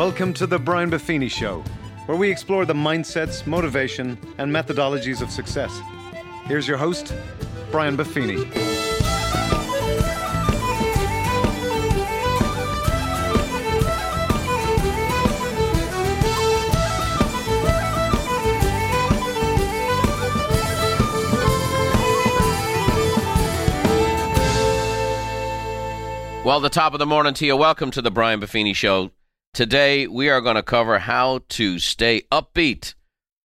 Welcome to the Brian Buffini Show, where we explore the mindsets, motivation, and methodologies of success. Here's your host, Brian Buffini. Well, the top of the morning to you. Welcome to the Brian Buffini Show. Today, we are going to cover how to stay upbeat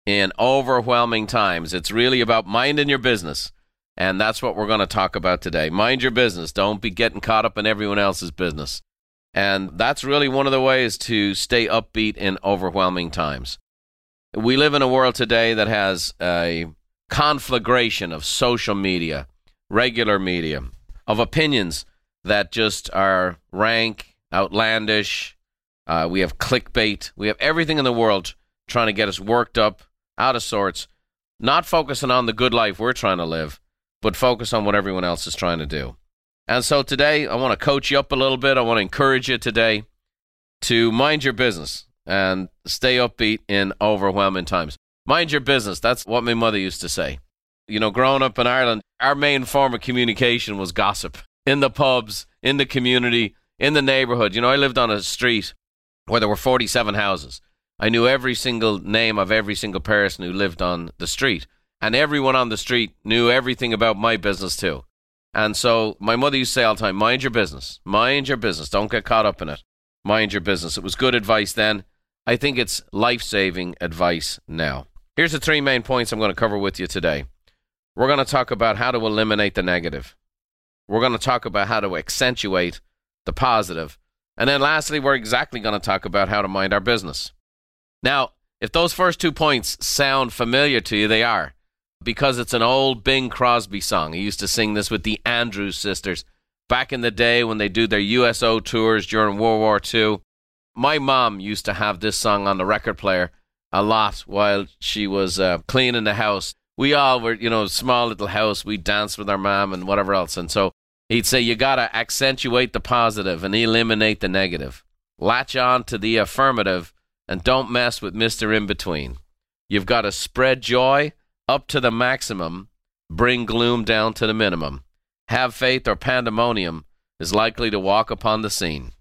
in overwhelming times. It's really about minding your business. And that's what we're going to talk about today. Mind your business. Don't be getting caught up in everyone else's business. And that's really one of the ways to stay upbeat in overwhelming times. We live in a world today that has a conflagration of social media, regular media, of opinions that just are rank, outlandish. Uh, we have clickbait. We have everything in the world trying to get us worked up, out of sorts, not focusing on the good life we're trying to live, but focus on what everyone else is trying to do. And so today, I want to coach you up a little bit. I want to encourage you today to mind your business and stay upbeat in overwhelming times. Mind your business. That's what my mother used to say. You know, growing up in Ireland, our main form of communication was gossip in the pubs, in the community, in the neighborhood. You know, I lived on a street where there were 47 houses. I knew every single name of every single person who lived on the street. And everyone on the street knew everything about my business too. And so my mother used to say all the time, mind your business. Mind your business. Don't get caught up in it. Mind your business. It was good advice then. I think it's life saving advice now. Here's the three main points I'm going to cover with you today. We're going to talk about how to eliminate the negative. We're going to talk about how to accentuate the positive. And then lastly, we're exactly going to talk about how to mind our business. Now, if those first two points sound familiar to you, they are because it's an old Bing Crosby song. He used to sing this with the Andrews sisters back in the day when they do their USO tours during World War II. My mom used to have this song on the record player a lot while she was uh, cleaning the house. We all were, you know, small little house. We danced with our mom and whatever else. And so He'd say you got to accentuate the positive and eliminate the negative. Latch on to the affirmative and don't mess with Mr. In Between. You've got to spread joy up to the maximum, bring gloom down to the minimum. Have faith or pandemonium is likely to walk upon the scene.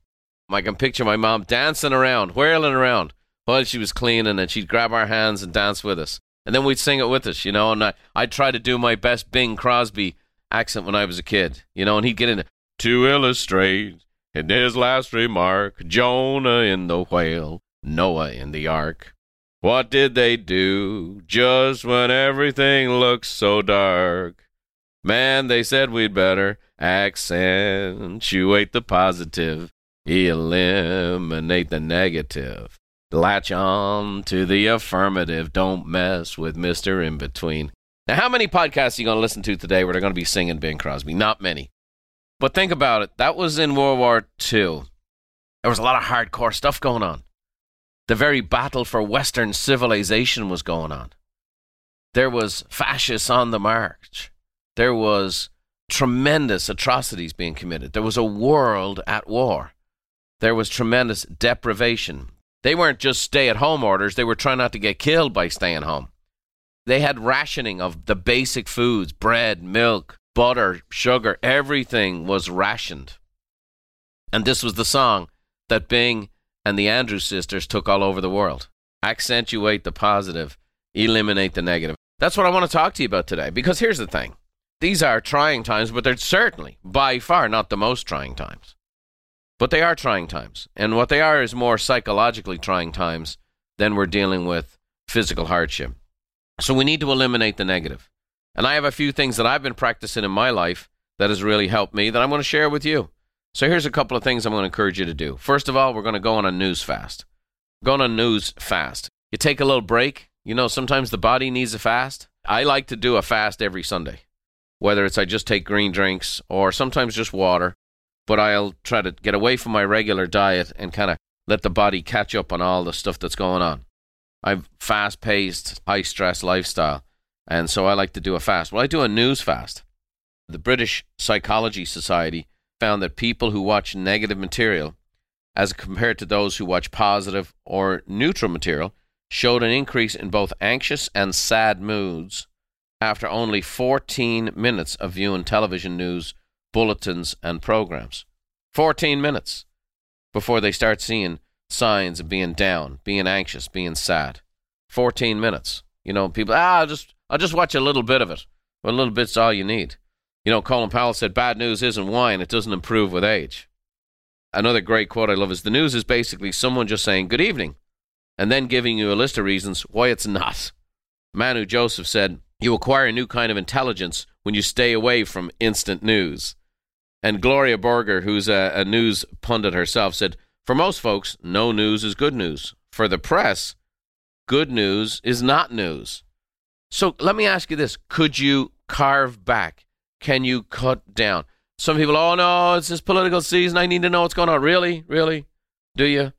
I can picture my mom dancing around, whirling around while she was cleaning, and she'd grab our hands and dance with us. And then we'd sing it with us, you know, and I, I'd try to do my best Bing Crosby accent when I was a kid, you know, and he'd get in to illustrate in his last remark Jonah in the whale, Noah in the ark. What did they do just when everything looks so dark? Man, they said we'd better accentuate the positive, eliminate the negative. Latch on to the affirmative. Don't mess with Mr. In Between. Now, how many podcasts are you going to listen to today where they're going to be singing Bing Crosby? Not many. But think about it. That was in World War II. There was a lot of hardcore stuff going on. The very battle for Western civilization was going on. There was fascists on the march. There was tremendous atrocities being committed. There was a world at war. There was tremendous deprivation. They weren't just stay at home orders, they were trying not to get killed by staying home. They had rationing of the basic foods bread, milk, butter, sugar, everything was rationed. And this was the song that Bing and the Andrews sisters took all over the world. Accentuate the positive, eliminate the negative. That's what I want to talk to you about today. Because here's the thing these are trying times, but they're certainly by far not the most trying times. But they are trying times. And what they are is more psychologically trying times than we're dealing with physical hardship. So we need to eliminate the negative. And I have a few things that I've been practicing in my life that has really helped me that I'm going to share with you. So here's a couple of things I'm going to encourage you to do. First of all, we're going to go on a news fast. Go on a news fast. You take a little break. You know, sometimes the body needs a fast. I like to do a fast every Sunday, whether it's I just take green drinks or sometimes just water, but I'll try to get away from my regular diet and kind of let the body catch up on all the stuff that's going on. I've fast paced, high stress lifestyle. And so I like to do a fast. Well, I do a news fast. The British Psychology Society found that people who watch negative material as compared to those who watch positive or neutral material, showed an increase in both anxious and sad moods after only 14 minutes of viewing television news, bulletins, and programs. 14 minutes before they start seeing signs of being down, being anxious, being sad. 14 minutes. You know, people, ah, I'll just, I'll just watch a little bit of it. Well, a little bit's all you need. You know, Colin Powell said, bad news isn't wine, it doesn't improve with age. Another great quote I love is the news is basically someone just saying good evening and then giving you a list of reasons why it's not. Manu Joseph said, You acquire a new kind of intelligence when you stay away from instant news. And Gloria Borger, who's a, a news pundit herself, said, For most folks, no news is good news. For the press, good news is not news. So let me ask you this could you carve back? Can you cut down? Some people, oh no, it's this political season. I need to know what's going on. Really? Really? Do you?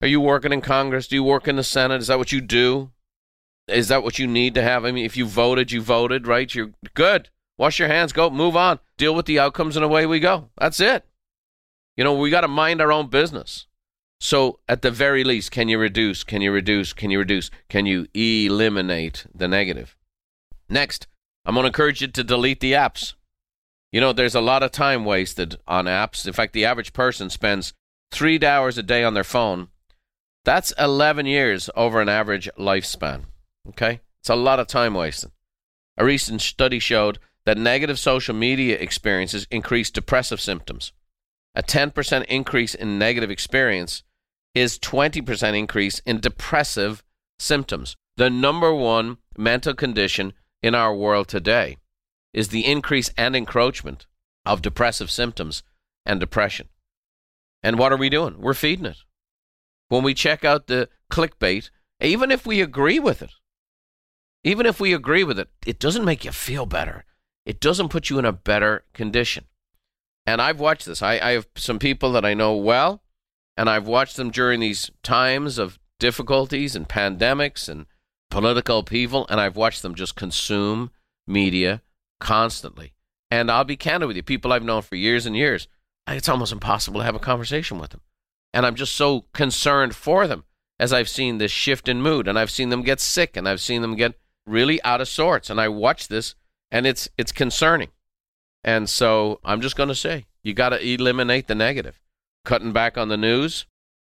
Are you working in Congress? Do you work in the Senate? Is that what you do? Is that what you need to have? I mean, if you voted, you voted, right? You're good. Wash your hands, go, move on, deal with the outcomes, and away we go. That's it. You know, we got to mind our own business. So, at the very least, can you reduce? Can you reduce? Can you reduce? Can you eliminate the negative? Next, I'm going to encourage you to delete the apps. You know, there's a lot of time wasted on apps. In fact, the average person spends three hours a day on their phone. That's 11 years over an average lifespan. Okay? It's a lot of time wasted. A recent study showed that negative social media experiences increase depressive symptoms. A 10% increase in negative experience is 20% increase in depressive symptoms. The number one mental condition in our world today is the increase and encroachment of depressive symptoms and depression. And what are we doing? We're feeding it. When we check out the clickbait, even if we agree with it, even if we agree with it, it doesn't make you feel better. It doesn't put you in a better condition. And I've watched this. I, I have some people that I know well, and I've watched them during these times of difficulties and pandemics and political upheaval, and I've watched them just consume media constantly. And I'll be candid with you, people I've known for years and years, it's almost impossible to have a conversation with them. And I'm just so concerned for them as I've seen this shift in mood and I've seen them get sick and I've seen them get really out of sorts. And I watch this and it's it's concerning. And so I'm just going to say, you got to eliminate the negative. Cutting back on the news,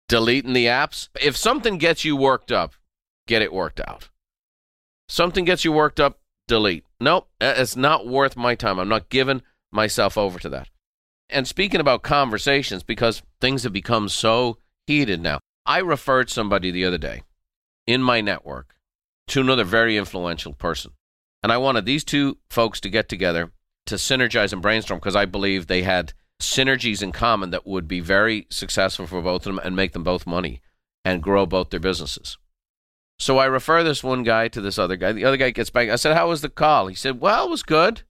deleting the apps. If something gets you worked up, get it worked out. Something gets you worked up, delete. Nope, it's not worth my time. I'm not giving myself over to that. And speaking about conversations, because things have become so heated now, I referred somebody the other day in my network to another very influential person. And I wanted these two folks to get together to synergize and brainstorm because I believe they had synergies in common that would be very successful for both of them and make them both money and grow both their businesses. So I refer this one guy to this other guy. The other guy gets back. I said, How was the call? He said, Well, it was good.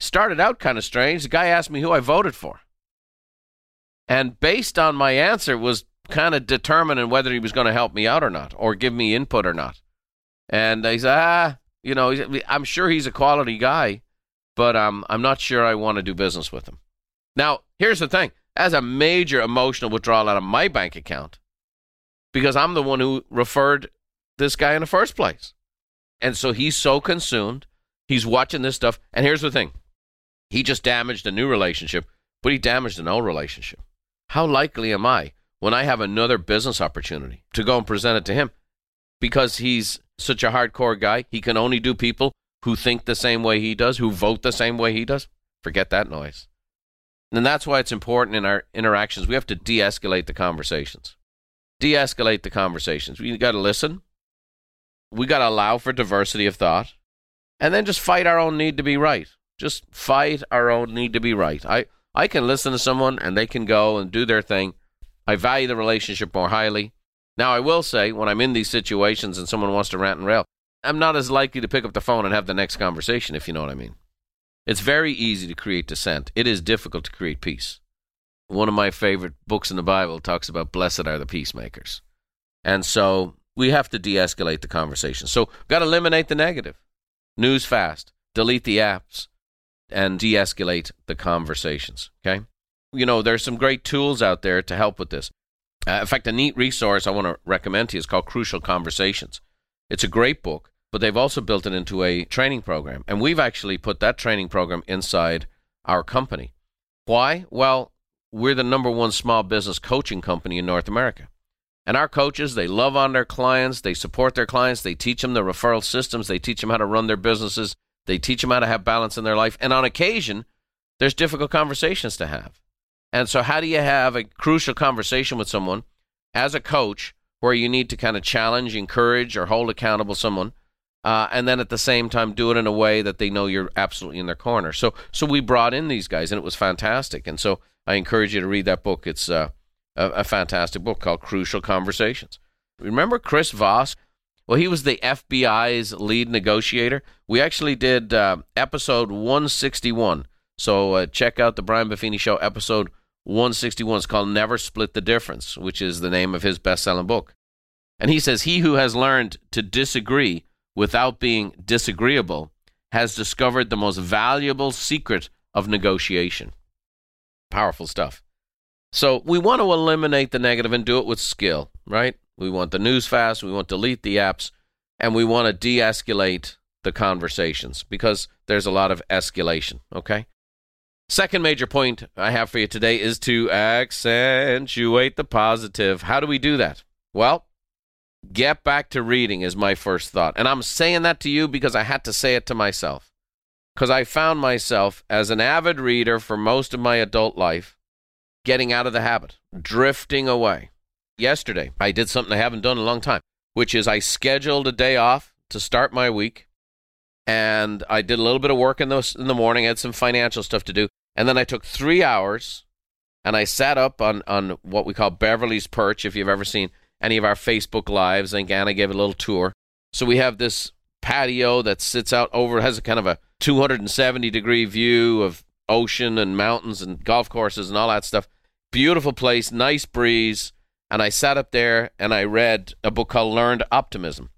Started out kind of strange. The guy asked me who I voted for. And based on my answer was kind of determining whether he was going to help me out or not, or give me input or not. And he said, ah, you know, I'm sure he's a quality guy, but um, I'm not sure I want to do business with him. Now, here's the thing: as a major emotional withdrawal out of my bank account, because I'm the one who referred this guy in the first place. And so he's so consumed. He's watching this stuff. And here's the thing he just damaged a new relationship, but he damaged an old relationship. How likely am I when I have another business opportunity to go and present it to him? Because he's such a hardcore guy, he can only do people who think the same way he does, who vote the same way he does. Forget that noise. And that's why it's important in our interactions. We have to de escalate the conversations. De escalate the conversations. We got to listen we got to allow for diversity of thought and then just fight our own need to be right. Just fight our own need to be right. I, I can listen to someone and they can go and do their thing. I value the relationship more highly. Now, I will say, when I'm in these situations and someone wants to rant and rail, I'm not as likely to pick up the phone and have the next conversation, if you know what I mean. It's very easy to create dissent, it is difficult to create peace. One of my favorite books in the Bible talks about blessed are the peacemakers. And so we have to de escalate the conversation. So, we've got to eliminate the negative. News fast, delete the apps, and de escalate the conversations. Okay? You know, there's some great tools out there to help with this. Uh, in fact, a neat resource I want to recommend to you is called Crucial Conversations. It's a great book, but they've also built it into a training program. And we've actually put that training program inside our company. Why? Well, we're the number one small business coaching company in North America. And our coaches, they love on their clients, they support their clients, they teach them the referral systems, they teach them how to run their businesses, they teach them how to have balance in their life. And on occasion, there's difficult conversations to have. And so, how do you have a crucial conversation with someone as a coach where you need to kind of challenge, encourage, or hold accountable someone? Uh, and then at the same time do it in a way that they know you're absolutely in their corner. So, so we brought in these guys, and it was fantastic. And so, I encourage you to read that book. It's uh, a, a fantastic book called Crucial Conversations. Remember Chris Voss? Well, he was the FBI's lead negotiator. We actually did uh, episode 161. So uh, check out the Brian Buffini Show episode 161. It's called Never Split the Difference, which is the name of his best selling book. And he says, He who has learned to disagree without being disagreeable has discovered the most valuable secret of negotiation. Powerful stuff. So we want to eliminate the negative and do it with skill, right? We want the news fast, we want to delete the apps, and we want to de escalate the conversations because there's a lot of escalation, okay? Second major point I have for you today is to accentuate the positive. How do we do that? Well, get back to reading is my first thought. And I'm saying that to you because I had to say it to myself. Because I found myself as an avid reader for most of my adult life getting out of the habit, drifting away. Yesterday, I did something I haven't done in a long time, which is I scheduled a day off to start my week. And I did a little bit of work in the, in the morning, I had some financial stuff to do. And then I took three hours and I sat up on, on what we call Beverly's Perch, if you've ever seen any of our Facebook Lives. And Anna gave a little tour. So we have this patio that sits out over, has a kind of a 270 degree view of ocean and mountains and golf courses and all that stuff. Beautiful place, nice breeze. And I sat up there and I read a book called Learned Optimism.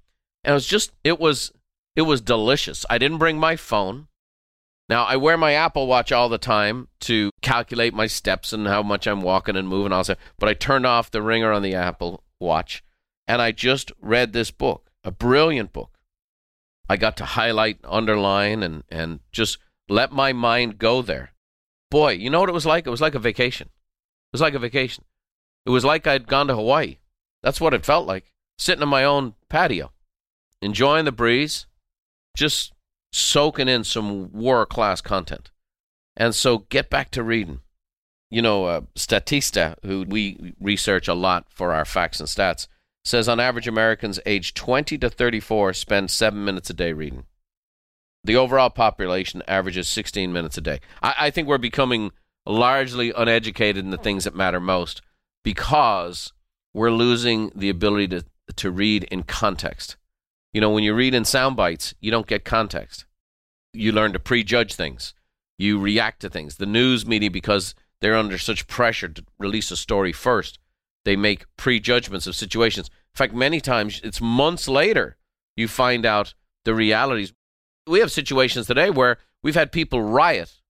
And it was just, it was, it was delicious. I didn't bring my phone. Now, I wear my Apple Watch all the time to calculate my steps and how much I'm walking and moving, also, but I turned off the ringer on the Apple Watch and I just read this book, a brilliant book. I got to highlight, underline, and, and just let my mind go there. Boy, you know what it was like? It was like a vacation. It was like a vacation. It was like I'd gone to Hawaii. That's what it felt like. Sitting on my own patio, enjoying the breeze, just soaking in some world class content. And so get back to reading. You know, uh, Statista, who we research a lot for our facts and stats, says on average Americans aged 20 to 34 spend seven minutes a day reading. The overall population averages 16 minutes a day. I, I think we're becoming largely uneducated in the things that matter most because we're losing the ability to, to read in context. You know, when you read in sound bites, you don't get context. You learn to prejudge things. You react to things. The news media, because they're under such pressure to release a story first, they make prejudgments of situations. In fact, many times it's months later you find out the realities. We have situations today where we've had people riot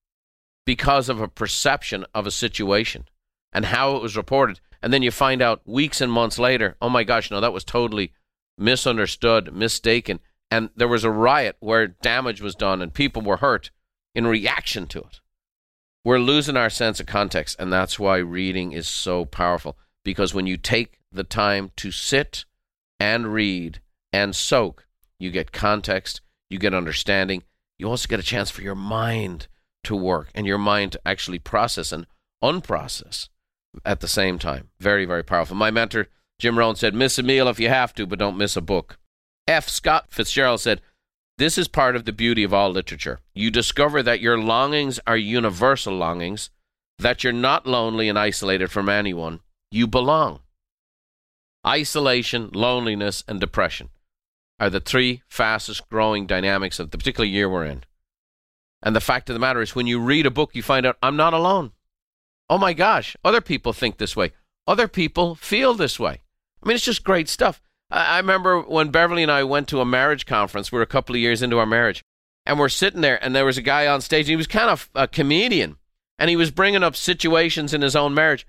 because of a perception of a situation and how it was reported. And then you find out weeks and months later, oh my gosh, no, that was totally misunderstood, mistaken. And there was a riot where damage was done and people were hurt in reaction to it. We're losing our sense of context. And that's why reading is so powerful. Because when you take the time to sit and read and soak, you get context, you get understanding, you also get a chance for your mind to work and your mind to actually process and unprocess at the same time. Very, very powerful. My mentor, Jim Rohn, said, Miss a meal if you have to, but don't miss a book. F. Scott Fitzgerald said, This is part of the beauty of all literature. You discover that your longings are universal longings, that you're not lonely and isolated from anyone. You belong. Isolation, loneliness, and depression are the three fastest growing dynamics of the particular year we're in. And the fact of the matter is, when you read a book, you find out I'm not alone. Oh my gosh, other people think this way. Other people feel this way. I mean, it's just great stuff. I, I remember when Beverly and I went to a marriage conference. We were a couple of years into our marriage, and we're sitting there, and there was a guy on stage. he was kind of a comedian, and he was bringing up situations in his own marriage,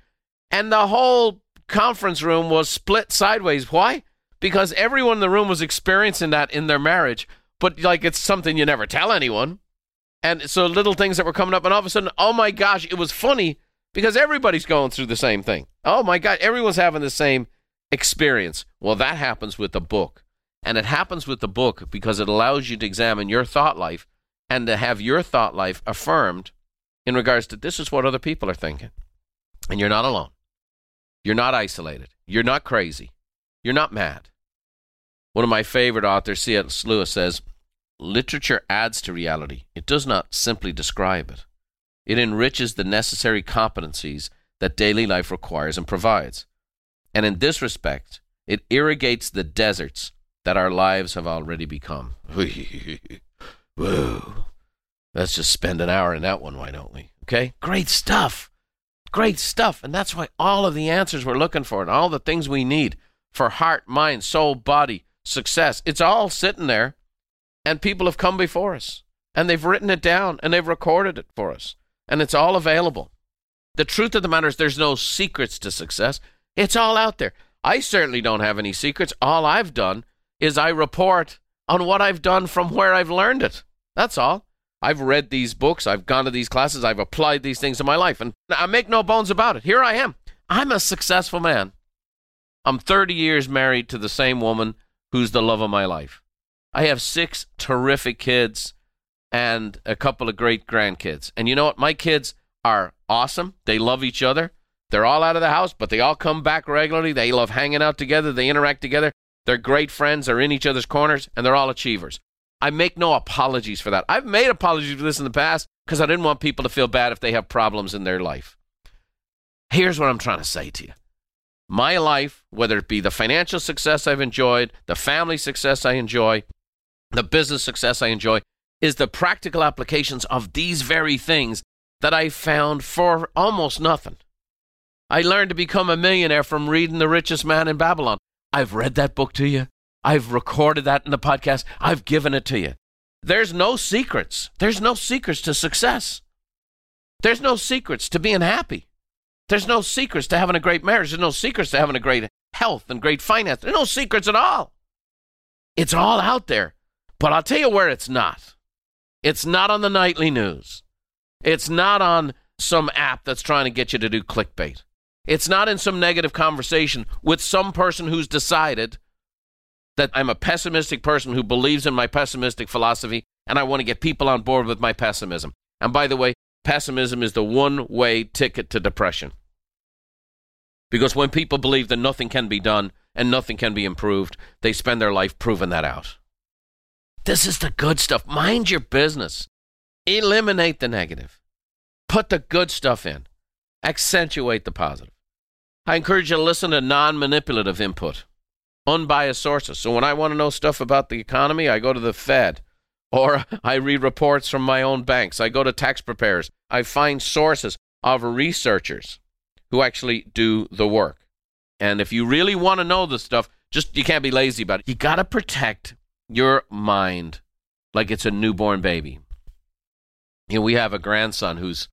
and the whole conference room was split sideways. Why? Because everyone in the room was experiencing that in their marriage, but like it's something you never tell anyone. And so little things that were coming up, and all of a sudden, oh my gosh, it was funny because everybody's going through the same thing. Oh my God, everyone's having the same experience. Well, that happens with the book. And it happens with the book because it allows you to examine your thought life and to have your thought life affirmed in regards to this is what other people are thinking. And you're not alone. You're not isolated. You're not crazy. You're not mad. One of my favorite authors, C.S. Lewis, says literature adds to reality, it does not simply describe it. It enriches the necessary competencies that daily life requires and provides. And in this respect, it irrigates the deserts that our lives have already become. Whoa. Let's just spend an hour in that one, why don't we? Okay? Great stuff. Great stuff. And that's why all of the answers we're looking for and all the things we need for heart, mind, soul, body, success, it's all sitting there. And people have come before us and they've written it down and they've recorded it for us. And it's all available. The truth of the matter is, there's no secrets to success. It's all out there. I certainly don't have any secrets. All I've done is I report on what I've done from where I've learned it. That's all. I've read these books, I've gone to these classes, I've applied these things in my life, and I make no bones about it. Here I am. I'm a successful man. I'm 30 years married to the same woman who's the love of my life. I have six terrific kids and a couple of great grandkids. And you know what? My kids are awesome. They love each other. They're all out of the house, but they all come back regularly. They love hanging out together. They interact together. They're great friends. They're in each other's corners, and they're all achievers. I make no apologies for that. I've made apologies for this in the past because I didn't want people to feel bad if they have problems in their life. Here's what I'm trying to say to you my life, whether it be the financial success I've enjoyed, the family success I enjoy, the business success I enjoy, is the practical applications of these very things that I found for almost nothing. I learned to become a millionaire from reading The Richest Man in Babylon. I've read that book to you. I've recorded that in the podcast. I've given it to you. There's no secrets. There's no secrets to success. There's no secrets to being happy. There's no secrets to having a great marriage. There's no secrets to having a great health and great finance. There's no secrets at all. It's all out there. But I'll tell you where it's not. It's not on the nightly news. It's not on some app that's trying to get you to do clickbait. It's not in some negative conversation with some person who's decided that I'm a pessimistic person who believes in my pessimistic philosophy and I want to get people on board with my pessimism. And by the way, pessimism is the one way ticket to depression. Because when people believe that nothing can be done and nothing can be improved, they spend their life proving that out. This is the good stuff. Mind your business. Eliminate the negative. Put the good stuff in. Accentuate the positive. I encourage you to listen to non manipulative input unbiased sources. So when I want to know stuff about the economy, I go to the Fed or I read reports from my own banks. I go to tax preparers. I find sources of researchers who actually do the work. And if you really want to know this stuff, just you can't be lazy about it. You got to protect your mind like it's a newborn baby. You know, we have a grandson who's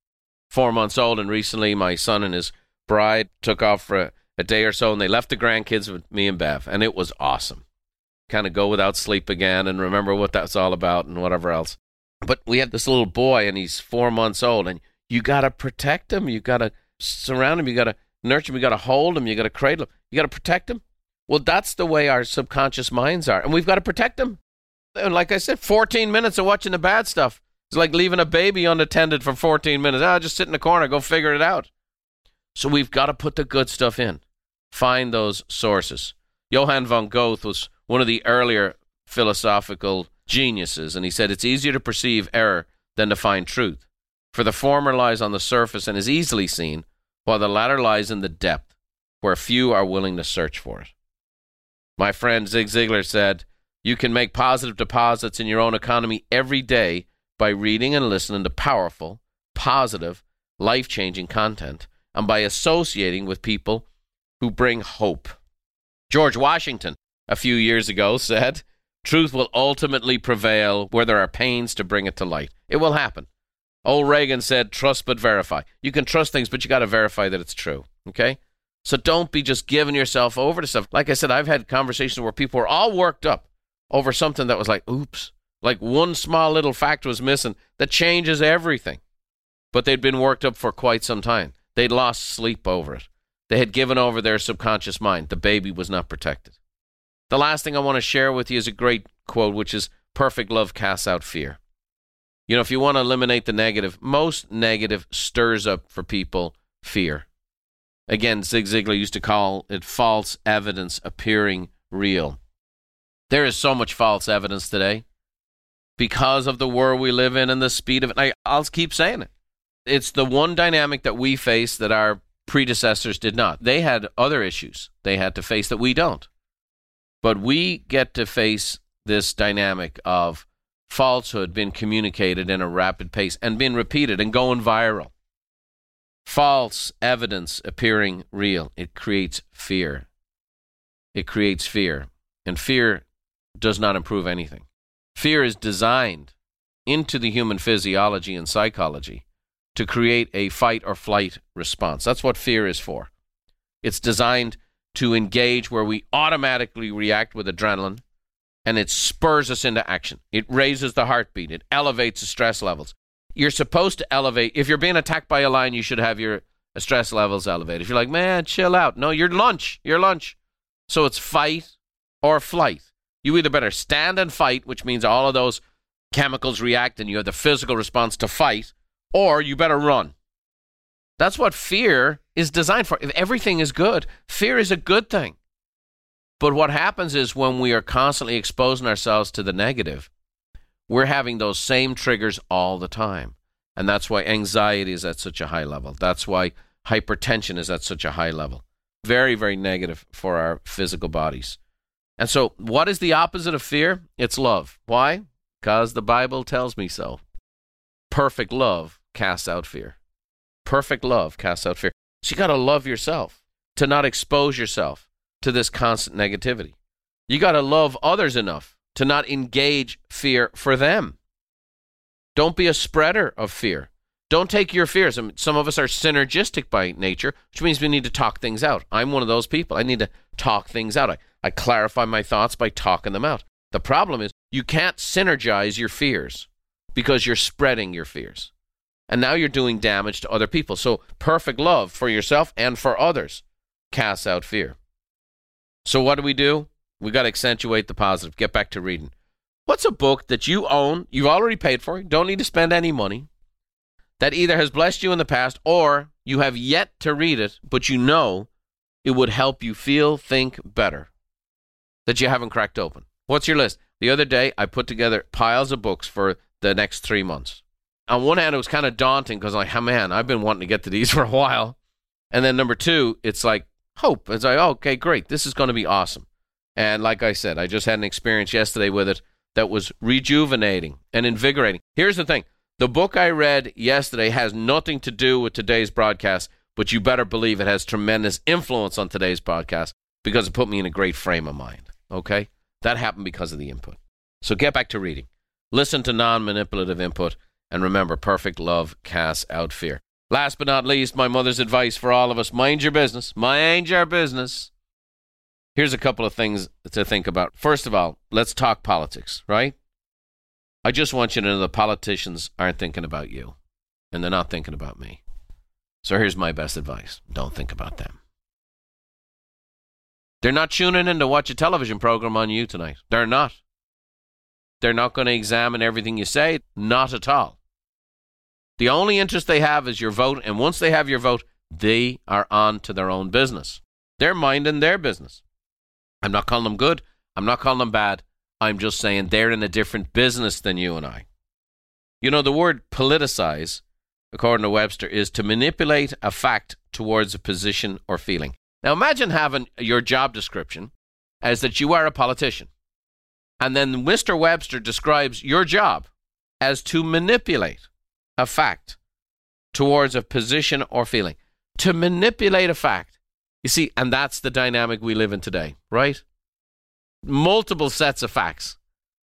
four months old, and recently my son and his bride took off for a, a day or so, and they left the grandkids with me and Bev, and it was awesome. Kind of go without sleep again and remember what that's all about and whatever else. But we had this little boy, and he's four months old, and you got to protect him. You got to surround him. You got to nurture him. You got to hold him. You got to cradle him. You got to protect him. Well, that's the way our subconscious minds are, and we've got to protect them. And like I said, 14 minutes of watching the bad stuff. It's like leaving a baby unattended for 14 minutes. Ah, just sit in the corner, go figure it out. So we've got to put the good stuff in. Find those sources. Johann von Goethe was one of the earlier philosophical geniuses, and he said it's easier to perceive error than to find truth. For the former lies on the surface and is easily seen, while the latter lies in the depth, where few are willing to search for it. My friend Zig Ziglar said, You can make positive deposits in your own economy every day by reading and listening to powerful, positive, life changing content and by associating with people who bring hope. George Washington, a few years ago, said, Truth will ultimately prevail where there are pains to bring it to light. It will happen. Old Reagan said, Trust but verify. You can trust things, but you got to verify that it's true. Okay? So don't be just giving yourself over to stuff. Like I said, I've had conversations where people were all worked up over something that was like, oops, like one small little fact was missing that changes everything. But they'd been worked up for quite some time. They'd lost sleep over it. They had given over their subconscious mind. The baby was not protected. The last thing I want to share with you is a great quote, which is perfect love casts out fear. You know, if you want to eliminate the negative, most negative stirs up for people fear. Again, Zig Ziglar used to call it false evidence appearing real. There is so much false evidence today because of the world we live in and the speed of it. I, I'll keep saying it. It's the one dynamic that we face that our predecessors did not. They had other issues they had to face that we don't. But we get to face this dynamic of falsehood being communicated in a rapid pace and being repeated and going viral. False evidence appearing real. It creates fear. It creates fear. And fear does not improve anything. Fear is designed into the human physiology and psychology to create a fight or flight response. That's what fear is for. It's designed to engage where we automatically react with adrenaline and it spurs us into action. It raises the heartbeat, it elevates the stress levels. You're supposed to elevate. If you're being attacked by a lion, you should have your stress levels elevated. If you're like, man, chill out. No, you're lunch. You're lunch. So it's fight or flight. You either better stand and fight, which means all of those chemicals react and you have the physical response to fight, or you better run. That's what fear is designed for. If everything is good, fear is a good thing. But what happens is when we are constantly exposing ourselves to the negative, we're having those same triggers all the time. And that's why anxiety is at such a high level. That's why hypertension is at such a high level. Very, very negative for our physical bodies. And so, what is the opposite of fear? It's love. Why? Because the Bible tells me so. Perfect love casts out fear. Perfect love casts out fear. So, you got to love yourself to not expose yourself to this constant negativity. You got to love others enough to not engage fear for them. Don't be a spreader of fear. Don't take your fears. I mean, some of us are synergistic by nature, which means we need to talk things out. I'm one of those people. I need to talk things out. I, I clarify my thoughts by talking them out. The problem is you can't synergize your fears because you're spreading your fears. And now you're doing damage to other people. So perfect love for yourself and for others casts out fear. So what do we do? We got to accentuate the positive. Get back to reading. What's a book that you own, you've already paid for, don't need to spend any money, that either has blessed you in the past or you have yet to read it, but you know it would help you feel, think better that you haven't cracked open? What's your list? The other day, I put together piles of books for the next three months. On one hand, it was kind of daunting because, like, oh, man, I've been wanting to get to these for a while. And then number two, it's like hope. It's like, oh, okay, great. This is going to be awesome. And like I said, I just had an experience yesterday with it that was rejuvenating and invigorating. Here's the thing the book I read yesterday has nothing to do with today's broadcast, but you better believe it has tremendous influence on today's podcast because it put me in a great frame of mind. Okay? That happened because of the input. So get back to reading. Listen to non manipulative input. And remember, perfect love casts out fear. Last but not least, my mother's advice for all of us mind your business. Mind your business. Here's a couple of things to think about. First of all, let's talk politics, right? I just want you to know the politicians aren't thinking about you, and they're not thinking about me. So here's my best advice don't think about them. They're not tuning in to watch a television program on you tonight. They're not. They're not going to examine everything you say. Not at all. The only interest they have is your vote, and once they have your vote, they are on to their own business. They're minding their business. I'm not calling them good. I'm not calling them bad. I'm just saying they're in a different business than you and I. You know, the word politicize, according to Webster, is to manipulate a fact towards a position or feeling. Now imagine having your job description as that you are a politician. And then Mr. Webster describes your job as to manipulate a fact towards a position or feeling. To manipulate a fact. You see, and that's the dynamic we live in today, right? Multiple sets of facts.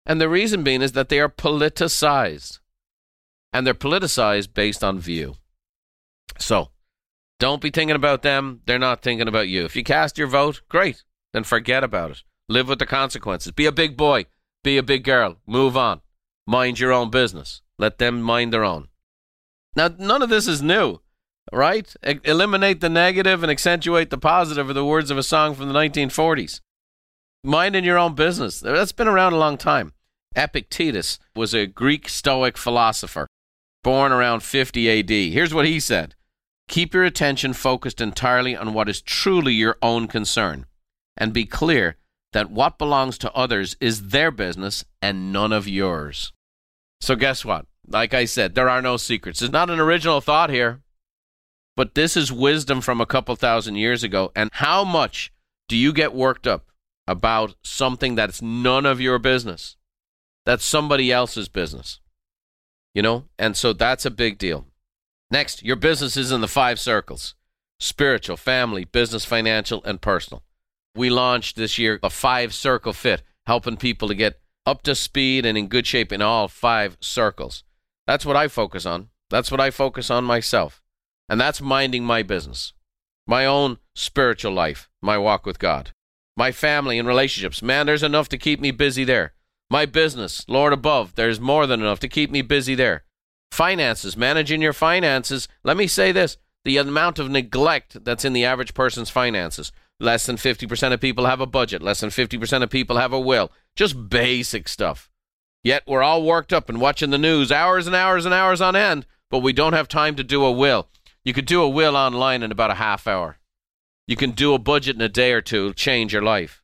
And the reason being is that they are politicized. And they're politicized based on view. So, Don't be thinking about them. They're not thinking about you. If you cast your vote, great. Then forget about it. Live with the consequences. Be a big boy. Be a big girl. Move on. Mind your own business. Let them mind their own. Now, none of this is new, right? E- eliminate the negative and accentuate the positive are the words of a song from the 1940s. Minding your own business. That's been around a long time. Epictetus was a Greek Stoic philosopher born around 50 AD. Here's what he said Keep your attention focused entirely on what is truly your own concern, and be clear that what belongs to others is their business and none of yours. So, guess what? Like I said, there are no secrets. It's not an original thought here, but this is wisdom from a couple thousand years ago. And how much do you get worked up about something that's none of your business? That's somebody else's business. You know? And so that's a big deal. Next, your business is in the five circles spiritual, family, business, financial, and personal. We launched this year a five circle fit, helping people to get up to speed and in good shape in all five circles. That's what I focus on. That's what I focus on myself. And that's minding my business, my own spiritual life, my walk with God, my family and relationships. Man, there's enough to keep me busy there. My business, Lord above, there's more than enough to keep me busy there. Finances, managing your finances. Let me say this the amount of neglect that's in the average person's finances. Less than 50% of people have a budget. Less than 50% of people have a will. Just basic stuff. Yet we're all worked up and watching the news hours and hours and hours on end, but we don't have time to do a will. You could do a will online in about a half hour. You can do a budget in a day or two, change your life.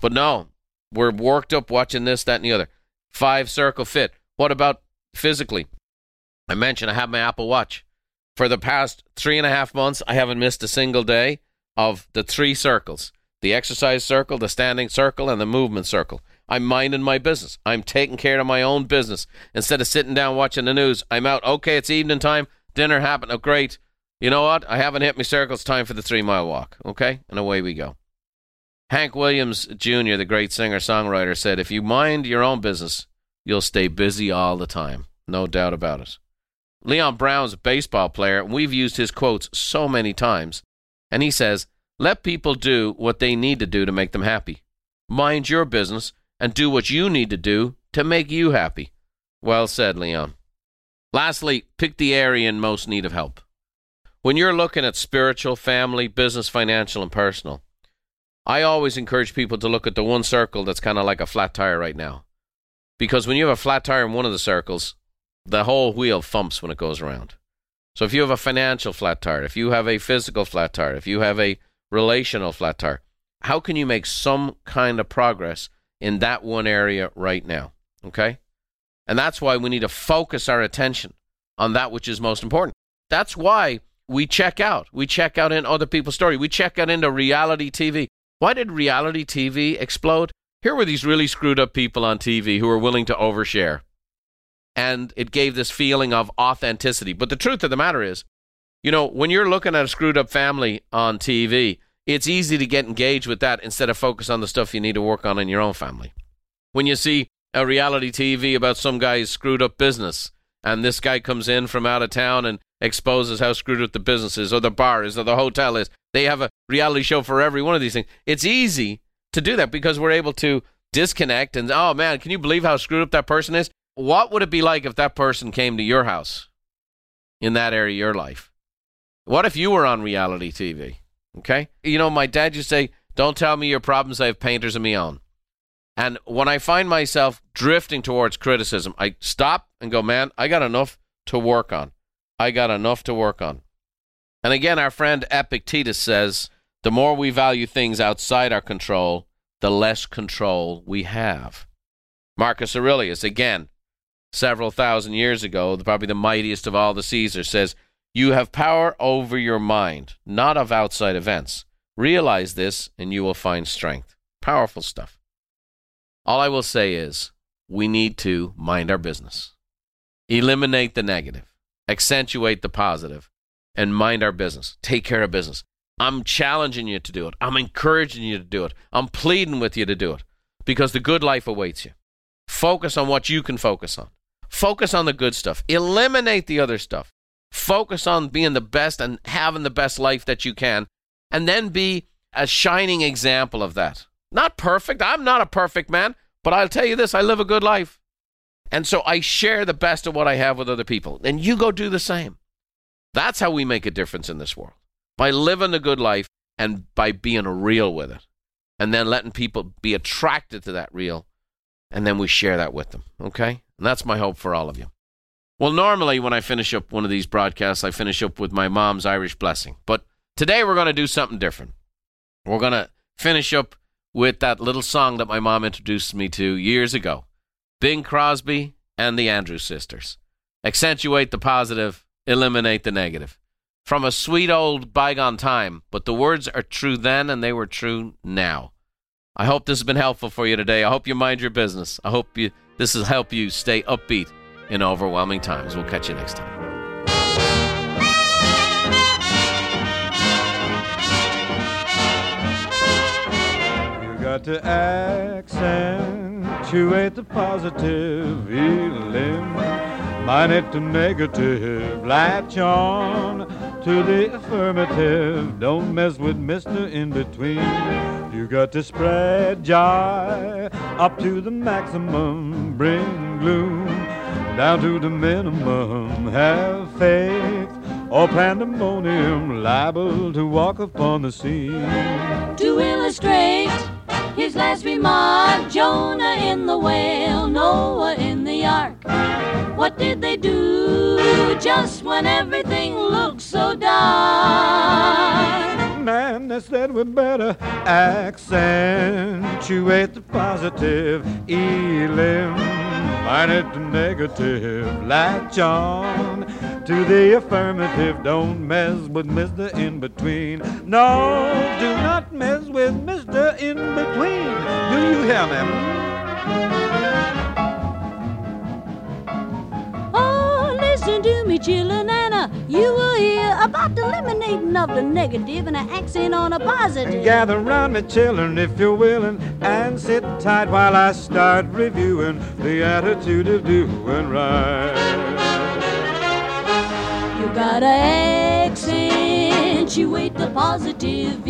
But no, we're worked up watching this, that, and the other. Five circle fit. What about physically? I mentioned I have my Apple Watch. For the past three and a half months, I haven't missed a single day of the three circles the exercise circle, the standing circle, and the movement circle. I'm minding my business. I'm taking care of my own business. Instead of sitting down watching the news, I'm out. Okay, it's evening time. Dinner happened. Oh, great. You know what? I haven't hit my circle. It's time for the three mile walk. Okay? And away we go. Hank Williams Jr., the great singer songwriter, said, If you mind your own business, you'll stay busy all the time. No doubt about it. Leon Brown's a baseball player, and we've used his quotes so many times. And he says, Let people do what they need to do to make them happy. Mind your business and do what you need to do to make you happy. Well said, Leon. Lastly, pick the area in most need of help. When you're looking at spiritual, family, business, financial, and personal, I always encourage people to look at the one circle that's kind of like a flat tire right now. Because when you have a flat tire in one of the circles, the whole wheel thumps when it goes around. So if you have a financial flat tire, if you have a physical flat tire, if you have a relational flat tire, how can you make some kind of progress in that one area right now? Okay? And that's why we need to focus our attention on that which is most important. That's why we check out. We check out in other people's story. We check out into reality TV. Why did reality TV explode? Here were these really screwed up people on TV who were willing to overshare and it gave this feeling of authenticity. But the truth of the matter is, you know, when you're looking at a screwed up family on TV, it's easy to get engaged with that instead of focus on the stuff you need to work on in your own family. When you see a reality TV about some guy's screwed up business, and this guy comes in from out of town and exposes how screwed up the business is, or the bar is, or the hotel is, they have a reality show for every one of these things. It's easy to do that because we're able to disconnect and, oh man, can you believe how screwed up that person is? What would it be like if that person came to your house in that area of your life? What if you were on reality TV? Okay. You know, my dad used to say, Don't tell me your problems, I have painters of my own. And when I find myself drifting towards criticism, I stop and go, Man, I got enough to work on. I got enough to work on. And again, our friend Epictetus says, The more we value things outside our control, the less control we have. Marcus Aurelius, again, several thousand years ago, probably the mightiest of all the Caesars, says, You have power over your mind, not of outside events. Realize this, and you will find strength. Powerful stuff. All I will say is, we need to mind our business, eliminate the negative, accentuate the positive, and mind our business. Take care of business. I'm challenging you to do it. I'm encouraging you to do it. I'm pleading with you to do it because the good life awaits you. Focus on what you can focus on. Focus on the good stuff. Eliminate the other stuff. Focus on being the best and having the best life that you can, and then be a shining example of that. Not perfect. I'm not a perfect man, but I'll tell you this I live a good life. And so I share the best of what I have with other people. And you go do the same. That's how we make a difference in this world by living a good life and by being real with it. And then letting people be attracted to that real. And then we share that with them. Okay? And that's my hope for all of you. Well, normally when I finish up one of these broadcasts, I finish up with my mom's Irish blessing. But today we're going to do something different. We're going to finish up with that little song that my mom introduced me to years ago Bing Crosby and the Andrews Sisters. Accentuate the positive, eliminate the negative. From a sweet old bygone time, but the words are true then and they were true now. I hope this has been helpful for you today. I hope you mind your business. I hope you this has helped you stay upbeat in overwhelming times. We'll catch you next time. You got to accentuate the positive, eliminate the negative, latch on to the affirmative. Don't mess with Mr. In Between. You got to spread joy up to the maximum, bring gloom down to the minimum. Have faith or pandemonium, liable to walk upon the scene. To illustrate his last remark, Jonah in the whale, Noah in the ark. What did they do just when everything looked so dark? Man, they said we better accentuate the positive, eliminate the negative, latch on to the affirmative. Don't mess with Mr. In Between. No, do not mess with Mr. In Between. Do you hear me? Oh, listen to me, chillin' You will hear about the eliminating of the negative and an accent on a positive. Gather round me, children, if you're willing, and sit tight while I start reviewing the attitude of doing right. You gotta accentuate the positive,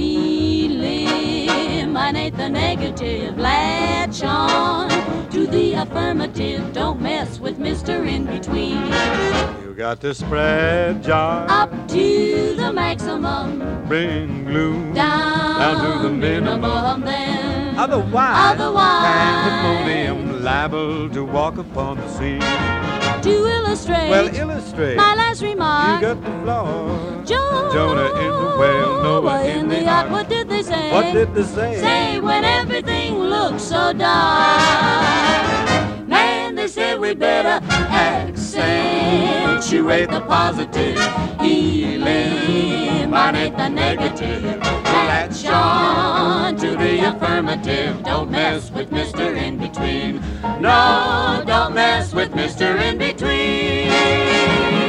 eliminate the negative, latch on to the affirmative. Don't mess with Mr. In Between. You got to spread joy Up to the maximum, bring gloom down, down to the minimum. then. Otherwise, Otherwise. pandemonium liable to walk upon the scene. Illustrate Well, illustrate. my last remark. You got the floor. Jonah, Jonah in the whale, Noah in the ark. What did they say? What did they say? Say when everything looks so dark. Man, they said we better accentuate the positive, eliminate the negative. Latch on to the affirmative. Don't mess with Mr. In Between. No, don't mess with Mr. In Between.